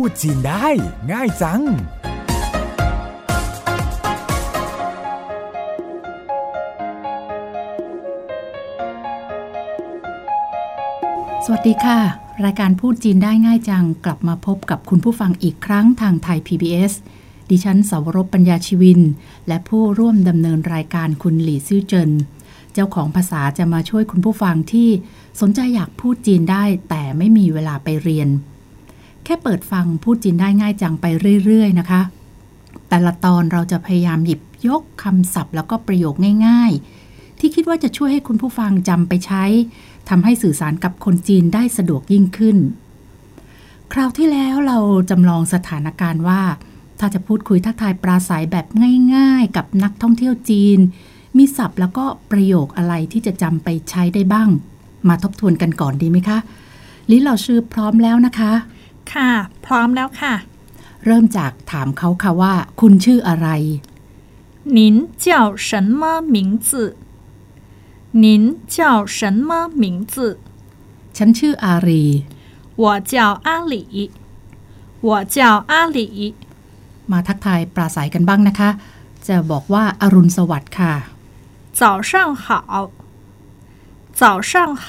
พูดจีนได้ ง่ายจัง สวัสดีค่ะ รายการพูดจีนได้ง่ายจัง กลับมาพบกับคุณผู้ฟังอีกครั้งทางไทย PBS ดิฉันสาวรบปัญญาชีวิน และผู้ร่วมดำเนินรายการคุณหลี่ซื่อเจิน เจ้าของภาษาจะมาช่วยคุณผู้ฟังที่สนใจอยากพูดจีนได้ แต่ไม่มีเวลาไปเรียน แค่เปิดฟังพูดจีนได้ง่ายจังไปเรื่อย ๆ นะคะ แต่ละตอนเราจะพยายามหยิบยกคำศัพท์ แล้วก็ประโยคง่าย ๆ ที่คิดว่าจะช่วยให้คุณผู้ฟังจำไปใช้ทำให้สื่อสารกับคนจีนได้สะดวกยิ่งขึ้น คราวที่แล้วเราจำลองสถานการณ์ว่า ถ้าจะพูดคุยทักทายปราศัยแบบง่าย ๆ กับนักท่องเที่ยวจีน มีศัพท์แล้วก็ประโยคอะไรที่จะจำไปใช้ได้บ้าง มาทบทวนกันก่อนดีไหมคะ ลิเหล่าชื่อพร้อมแล้วนะคะ ค่ะ พร้อมแล้วค่ะ เริ่มจากถามเขาค่ะว่า คุณชื่ออะไร 您叫什么名字您叫什么名字 ฉันชื่ออารี 我叫阿里我叫阿里 มาทักทายปราศัยกันบ้างนะคะ จะบอกว่าอรุณสวัสดิ์ค่ะ 早上好早上好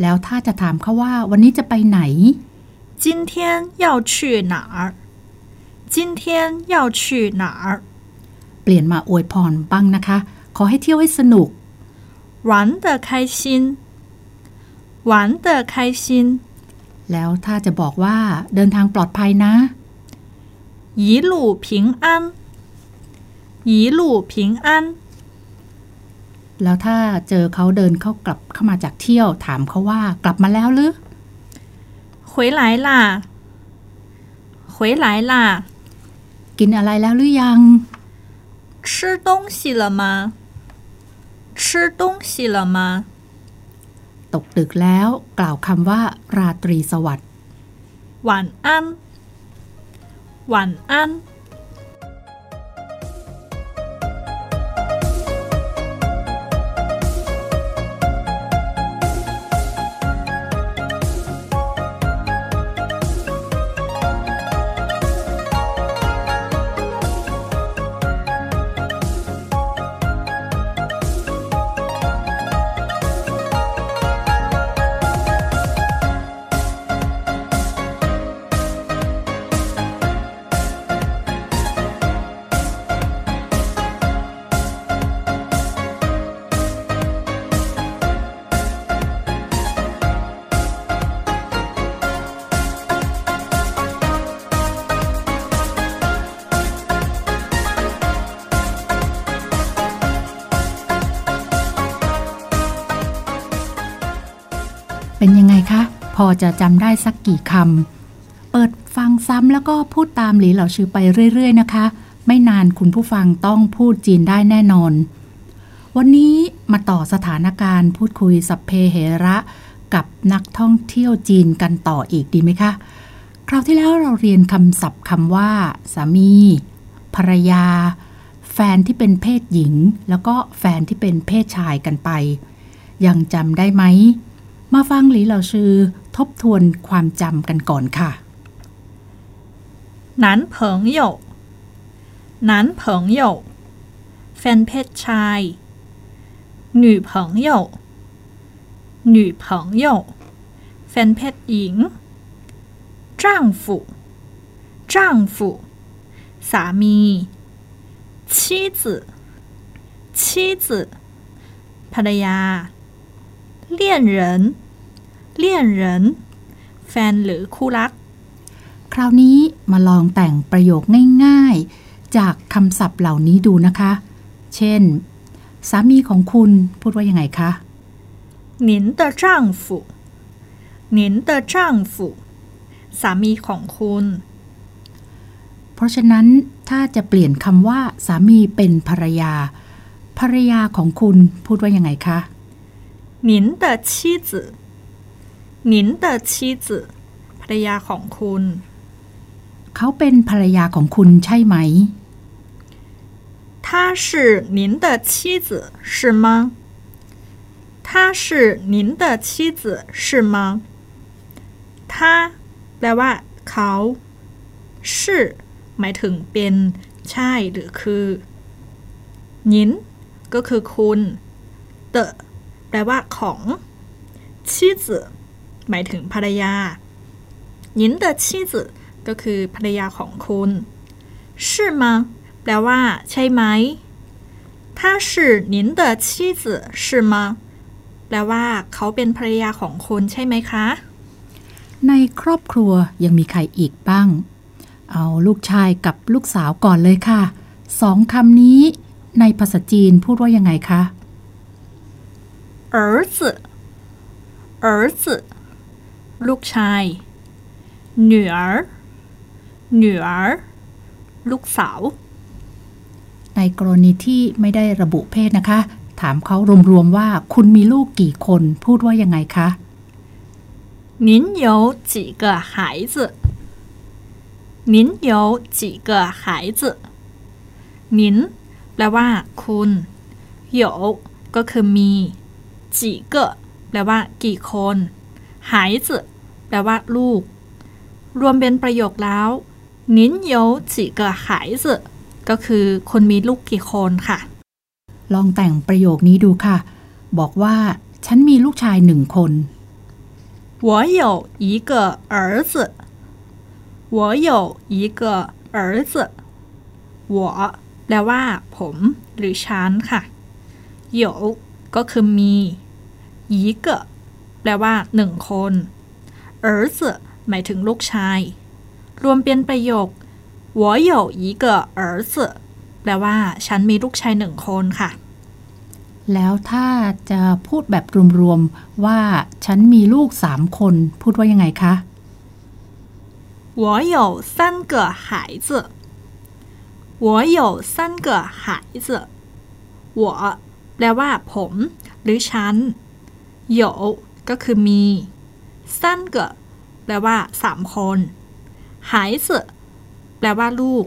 แล้วถ้าจะถามเขาว่าวันนี้จะไปไหน 今天要去哪儿今天要去哪儿 เปลี่ยนมาอวยพรบ้างนะคะ ขอให้เที่ยวให้สนุก 玩得开心玩得开心 แล้วถ้าจะบอกว่าเดินทางปลอดภัยนะ 一路平安一路平安 แล้วถ้าเจอเขาเดินเข้ากลับเข้ามาจากเที่ยว ถามเขาว่ากลับมาแล้วหรือ 回来啦回来啦 กินอะไรแล้วหรือยัง 吃东西了吗吃东西了吗 ตกดึกแล้วกล่าวคำว่า ราตรีสวัสดิ์ 晚安晚安 เป็น พอจะจำได้สักกี่คำเปิดฟังซ้ำแล้วก็พูดตามหลีเหล่าชื่อไปเรื่อย ๆ นะคะ ไม่นานคุณผู้ฟังต้องพูดจีนได้แน่นอน วันนี้มาต่อสถานการณ์พูดคุยสัพเพเหระกับนักท่องเที่ยวจีนกันต่ออีกดีไหมคะ คราวที่แล้วเราเรียนคำศัพท์คำว่า สามี ภรรยา แฟนที่เป็นเพศหญิง แล้วก็แฟนที่เป็นเพศชายกันไป ยังจำได้ไหม มาฟังหลีเหล่าชื่อ ทบทวนความจำกันก่อนค่ะ 男朋友男朋友แฟนเพศชาย女朋友女朋友แฟนเพศหญิง丈夫丈夫สามี妻子妻子ภรรยา恋人 恋人แฟนหรือคู่รัก คราวนี้มาลองแต่งประโยคง่ายๆ จากคำศัพท์เหล่านี้ดูนะคะ เช่น สามีของคุณพูดว่ายังไงคะ 您的丈夫您的丈夫สามีของคุณ เพราะฉะนั้นถ้าจะเปลี่ยนคำว่าสามีเป็นภรรยา ภรรยาของคุณพูดว่ายังไงคะ 您的妻子 นินเตอร์ชีจือภรรยาของคุณ เขาเป็นภรรยาของคุณใช่ไหม她是您的妻子是吗她是您的妻子是吗她แปลว่า เขาชื่อหมายถึงเป็นใช่หรือคือนินก็คือคุณ เตะแปลว่าของชีจือ หมายถึงภรรยา您的妻子ก็คือภรรยาของคุณ是吗แปลว่า ใช่ไหม她是您的妻子是吗แปลว่า เขาเป็นภรรยาของคุณใช่ไหมคะ ในครอบครัวยังมีใครอีกบ้าง เอาลูกชายกับลูกสาวก่อนเลยค่ะ สองคำนี้ ในภาษาจีนพูดว่ายังไงคะ儿子儿子 ลูกชาย女儿女儿ลูกสาว ในกรณีที่ไม่ได้ระบุเพศนะคะ ถามเขารวมๆว่าคุณมีลูกกี่คนพูดว่ายังไงคะ您有几个孩子您有几个孩子您แปลว่า คุณ有ก็คือมีจีเกแปลว่า กี่คน หาย子แปลว่า ลูก รวมเป็นประโยคแล้ว您有几个孩子ก็คือคุณมีลูกกี่คนค่ะ ลองแต่งประโยคนี้ดูค่ะ บอกว่า ฉันมีลูกชายหนึ่งคน我有一个儿子我有一个儿子我แปลว่า ผม หรือฉันค่ะ有ก็คือมี一个 แปลว่าหนึ่งคน儿子หมายถึงลูกชาย รวมเป็นประโยค我有一个儿子แปลว่า ฉันมีลูกชายหนึ่งคนค่ะ แล้วถ้าจะพูดแบบรวมๆว่า ฉันมีลูกสามคน พูดว่ายังไงคะ我有三个孩子我有三个孩子我แปลว่า ผม หรือฉัน有 ก็คือมีสั้นเกแปลว่าสามคนหาย子แปลว่าลูก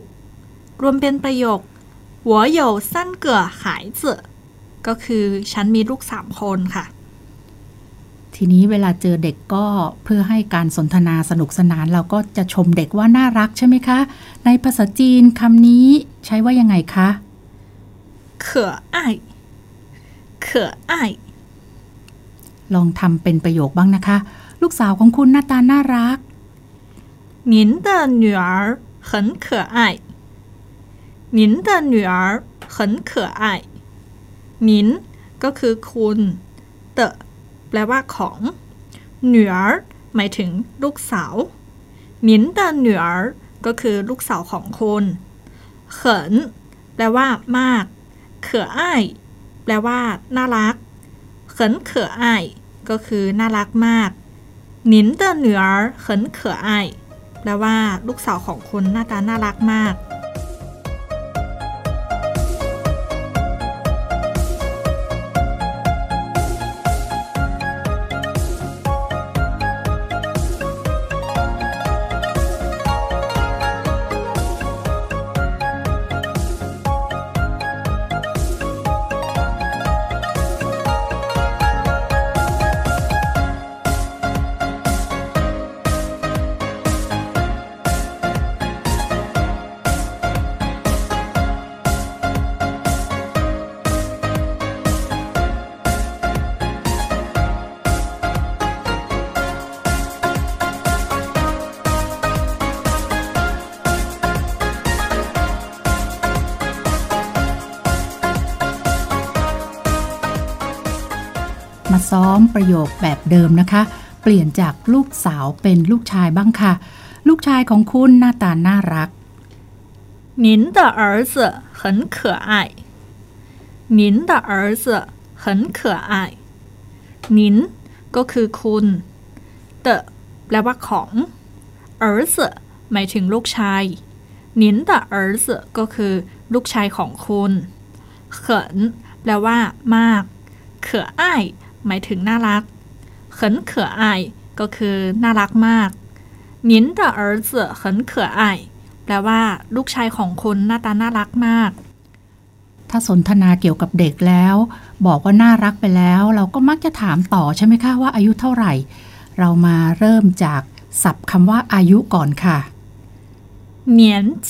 รวมเป็นประโยค我有三个孩子ก็คือฉันมีลูกสามคนค่ะ ทีนี้เวลาเจอเด็กก็เพื่อให้การสนทนาสนุกสนาน เราก็จะชมเด็กว่าน่ารักใช่ไหมคะ ในภาษาจีนคำนี้ใช้ว่ายังไงคะ可爱可爱 ลองทำเป็นประโยคบ้างนะคะ ลูกสาวของคุณหน้าตาน่ารัก您的女儿很可爱您的女儿很可爱นินก็คือคุณเตะแปลว่าของหนือหมายถึงลูกสาวนิน的女儿ก็คือลูกสาวของคุณเขินแปลว่า มากเขืออ้ายแปลว่า น่ารักเขินเขืออ้าย ก็คือน่ารักมากหนินเตอร์เหนือเขินเขอไอแปลว่าลูกสาวของคุณหน้าตาน่ารักมาก ประโยคแบบเดิมนะคะ เปลี่ยนจากลูกสาวเป็นลูกชายบ้างค่ะ ลูกชายของคุณหน้าตาน่ารัก您的儿子很可爱您的儿子很可爱您ก็คือคุณเตแปลว่าของ儿子หมายถึงลูกชาย您的儿子ก็คือ ลูกชายของคุณเขินแปลว่า มากเขออ้าย หมายถึงน่ารัก很可爱ก็คือน่ารักมาก您的儿子很可爱แปลว่า ลูกชายของคุณหน้าตาน่ารักมาก ถ้าสนทนาเกี่ยวกับเด็กแล้ว บอกว่าน่ารักไปแล้ว เราก็มักจะถามต่อใช่ไหมคะว่าอายุเท่าไหร่ เรามาเริ่มจาก สับคำว่าอายุก่อนค่ะ 年纪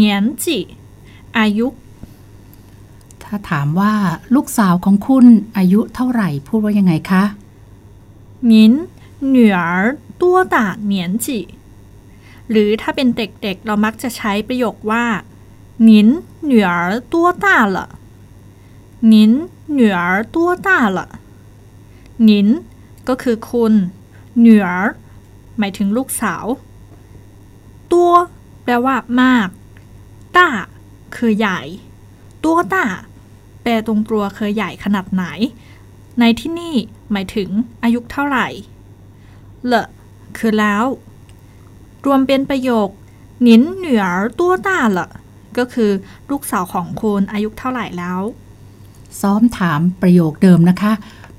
年纪อายุ ถ้าถามว่าลูกสาวของคุณอายุเท่าไหร่ พูดว่ายังไงคะ 您女儿多大年纪หรือถ้าเป็นเด็กๆ เรามักจะใช้ประโยคว่า您女儿多大了您女儿多大了您ก็คือคุณหนือหมายถึงลูกสาว ตัวแปลว่ามากต้าคือใหญ่ ตัวต้าแ ปลตรงตัวคือใหญ่ขนาดไหน ในที่นี่หมายถึงอายุเท่าไหร่ เลอะคือแล้ว รวมเป็นประโยคนินเหนือตัวต้าละก็คือลูกสาวของคุณอายุเท่าไหร่แล้ว ซ้อมถามประโยคเดิมนะคะ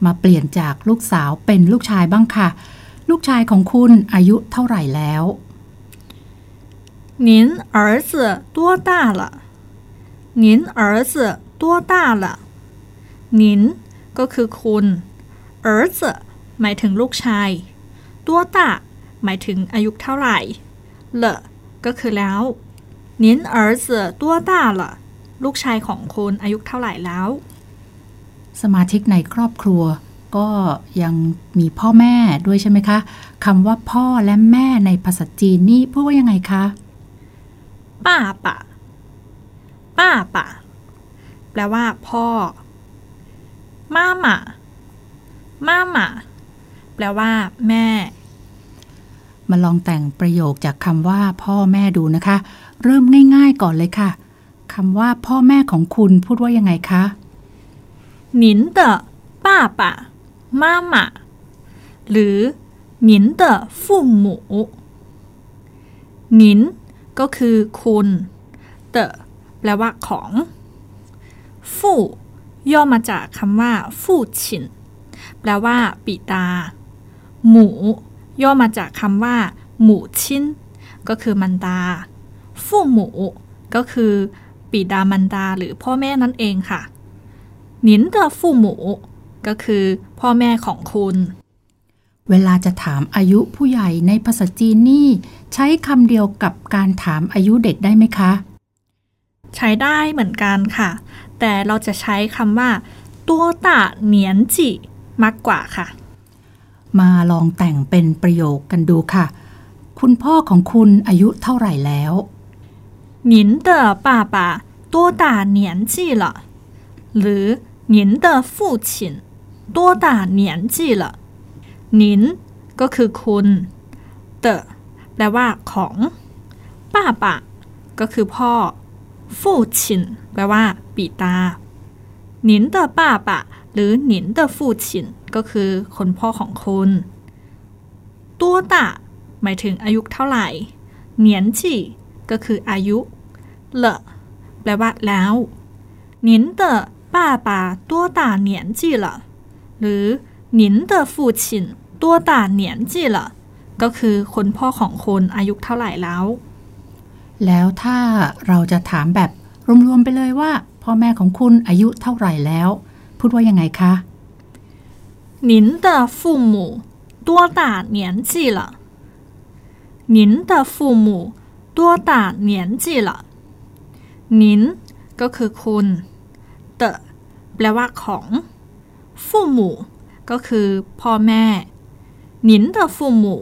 มาเปลี่ยนจากลูกสาวเป็นลูกชายบ้างค่ะ ลูกชายของคุณอายุเท่าไหร่แล้ว 您儿子多大了您儿子 ตัวต้าละนินก็คือคุณเอิร์ซหมายถึงลูกชาย ตัวต้าหมายถึงอายุเท่าไหร่เลก็คือแล้วหนินเอิร์ซตัวต้าละลูกชายของคุณอายุเท่าไหร่แล้ว สมาชิกในครอบครัวก็ยังมีพ่อแม่ด้วยใช่ไหมคะคำว่าพ่อและแม่ในภาษาจีนนี่พูดว่ายังไงคะป้าปะป้าปะ แปลว่า พ่อมาหมามาหมาแปลว่า แม่ มาลองแต่งประโยคจากคำว่าพ่อแม่ดูนะคะ เริ่มง่ายๆก่อนเลยค่ะคำว่าพ่อแม่ของคุณพูดว่ายังไงคะ 您的爸爸妈妈หรือ您的父母您ก็คือคุณเตแปลว่าของ ฟู่ย่อมาจากคำว่าฟู่ฉินแปลว่าปิดาหมู ย่อมาจากคำว่า หมูชิ้น ก็คือมันดาฟู่หมู ก็คือปิดามันดาหรือพ่อแม่นั่นเองค่ะนินเดฟู่หมู ก็คือพ่อแม่ของคุณ เวลาจะถามอายุผู้ใหญ่ในภาษาจีนนี่ ใช้คำเดียวกับการถามอายุเด็กได้ไหมคะ ใช้ได้เหมือนกันค่ะ แต่เราจะใช้คำว่าตัวตาเหนียนจิมากกว่าค่ะ มาลองแต่งเป็นประโยคกันดูค่ะ คุณพ่อของคุณอายุเท่าไหร่แล้ว 您的爸爸多大年纪了หรือ您的父亲多大年纪了นินก็คือคุณเตแปลว่าของ ป้าปะก็คือพ่อ 父亲แปลว่าปีตาหนินเตอหรือหนินเตอก็คือคนพ่อของคุณตัวตะหมายถึงอายุเท่าไหร่ 年纪 ก็คืออายุ 了 แปลว่าแล้ว 您的爸爸 หรือ 您的父亲ก็คือคนพ่อของคนอายุเท่าไหร่แล้ว แล้วถ้าเราจะถามแบบรวมๆไปเลยว่า พ่อแม่ของคุณอายุเท่าไหร่แล้ว พูดว่ายังไงคะ 您的父母多大年纪了您的父母多大年纪了您ก็คือคุณเตแปลว่าของฟู่หมู่ก็คือ พ่อแม่หนินเดฟูหมู่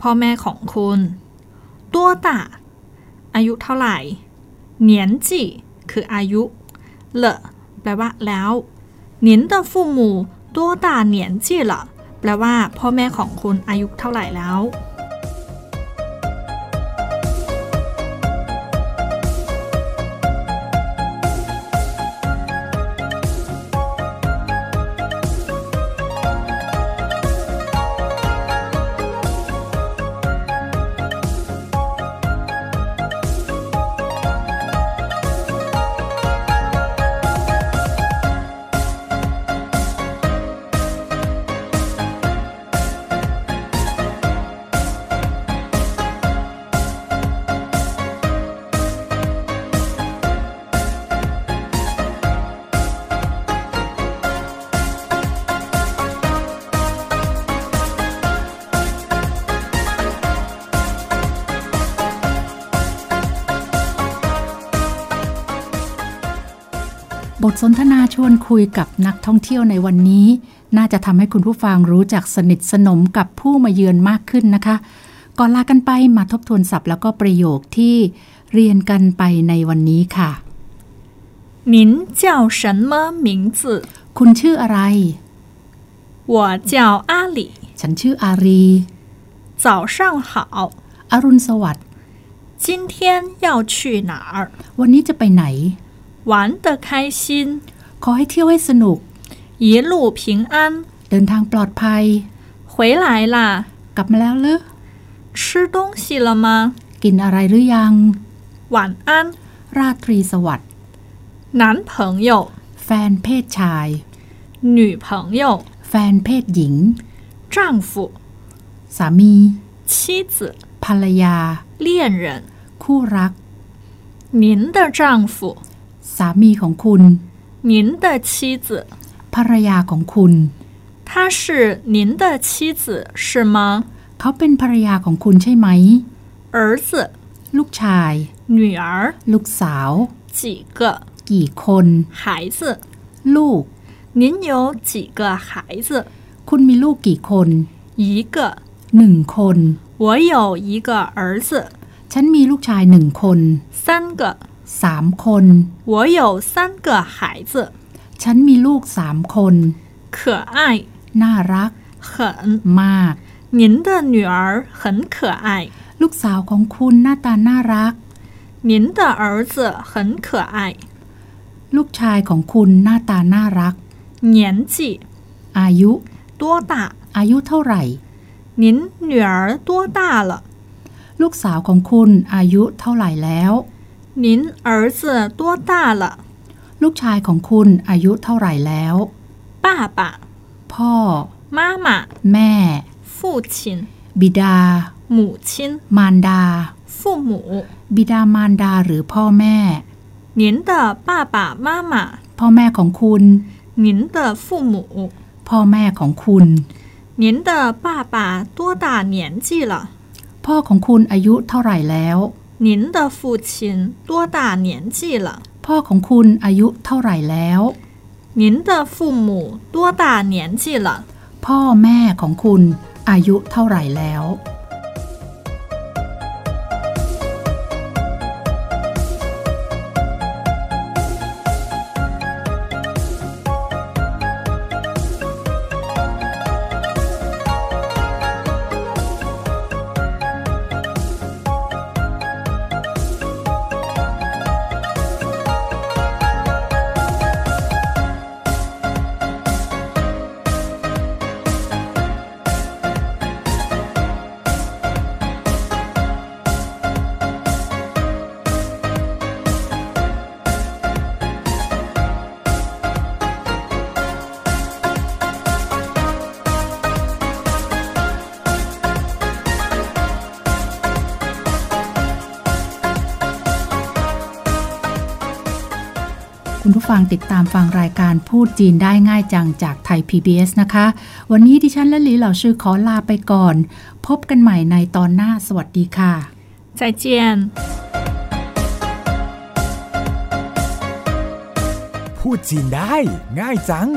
พ่อแม่ของคุณ ตัวตา อายุเท่าไหร่ เหนียนจีคืออายุ เลแปลว่าแล้วหนินเดฟูหมู่ตัวตานียนจีละแปลว่าพ่อแม่ของคุณอายุเท่าไหร่แล้ว ทสนทนาชวนคุยกับนักท่องเที่ยวในวันนี้ น่าจะทำให้คุณผู้ฟังรู้จักสนิทสนมกับผู้มาเยือนมากขึ้นนะคะ ก่อนลากันไปมาทบทวนศัพท์แล้วก็ประโยคที่เรียนกันไปในวันนี้ค่ะ 您叫什么名字？ คุณชื่ออะไร 我叫阿里。 ฉันชื่ออารี 早上好， อรุณสวัสดิ์ 今天要去哪儿？ วันนี้จะไปไหน 玩得开心， ขอให้เที่ยวให้สนุก 一路平安。 เดินทางปลอดภัย 回来啦， กลับมาแล้วหรือ 吃东西了吗？ กินอะไรหรือยัง 晚安， ราตรีสวัสดิ์ 男朋友、 แฟนเพศชาย 女朋友、 แฟนเพศหญิง 丈夫、 สามี 妻子、 ภรรยา 恋人。 คู่รัก 您的丈夫、 สามีของคุณ您的妻子ภรรยาของคุณ她是您的妻子是吗เขาเป็นภรรยาของคุณใช่ไหม儿子ลูกชาย女儿ลูกสาว几个กี่คน孩子ลูก您有几个孩子คุณมีลูกกี่คน一个หนึ่งคน我有一个儿子ฉันมีลูกชายหนึ่งคน三个 สามคน 我有三个孩子， ฉันมีลูกสามคน 可爱， น่ารัก 很。 มาก 您的女儿很可爱， ลูกสาวของคุณหน้าตาน่ารัก 您的儿子很可爱。 ลูกชายของคุณหน้าตาน่ารัก 年纪 อายุ 多大？ อายุเท่าไหร่ 您女儿多大了？ ลูกสาวของคุณอายุเท่าไหร่แล้ว 您儿子多大了？ ลูกชายของคุณอายุเท่าไหร่แล้ว 爸爸 พ่อ 妈妈、 แม่ 父亲、 บิดา 母亲、 มารดา 父母。 บิดามารดาหรือพ่อแม่ 您的爸爸妈妈， พ่อแม่ของคุณ 您的父母， พ่อแม่ของคุณ 您的爸爸多大年纪了？ พ่อของคุณอายุเท่าไหร่แล้ว 您的父亲多大年纪了？ พ่อของคุณอายุเท่าไหร่แล้ว 您的父母多大年纪了？ พ่อแม่ของคุณอายุเท่าไหร่แล้ว คุณผู้ฟังติดตามฟังรายการพูดจีนได้ง่ายจังจากไทย PBS นะคะ วันนี้ดิฉันและหลีเหล่าชื่อขอลาไปก่อน พบกันใหม่ในตอนหน้าสวัสดีค่ะ再见。พูดจีนได้ง่ายจัง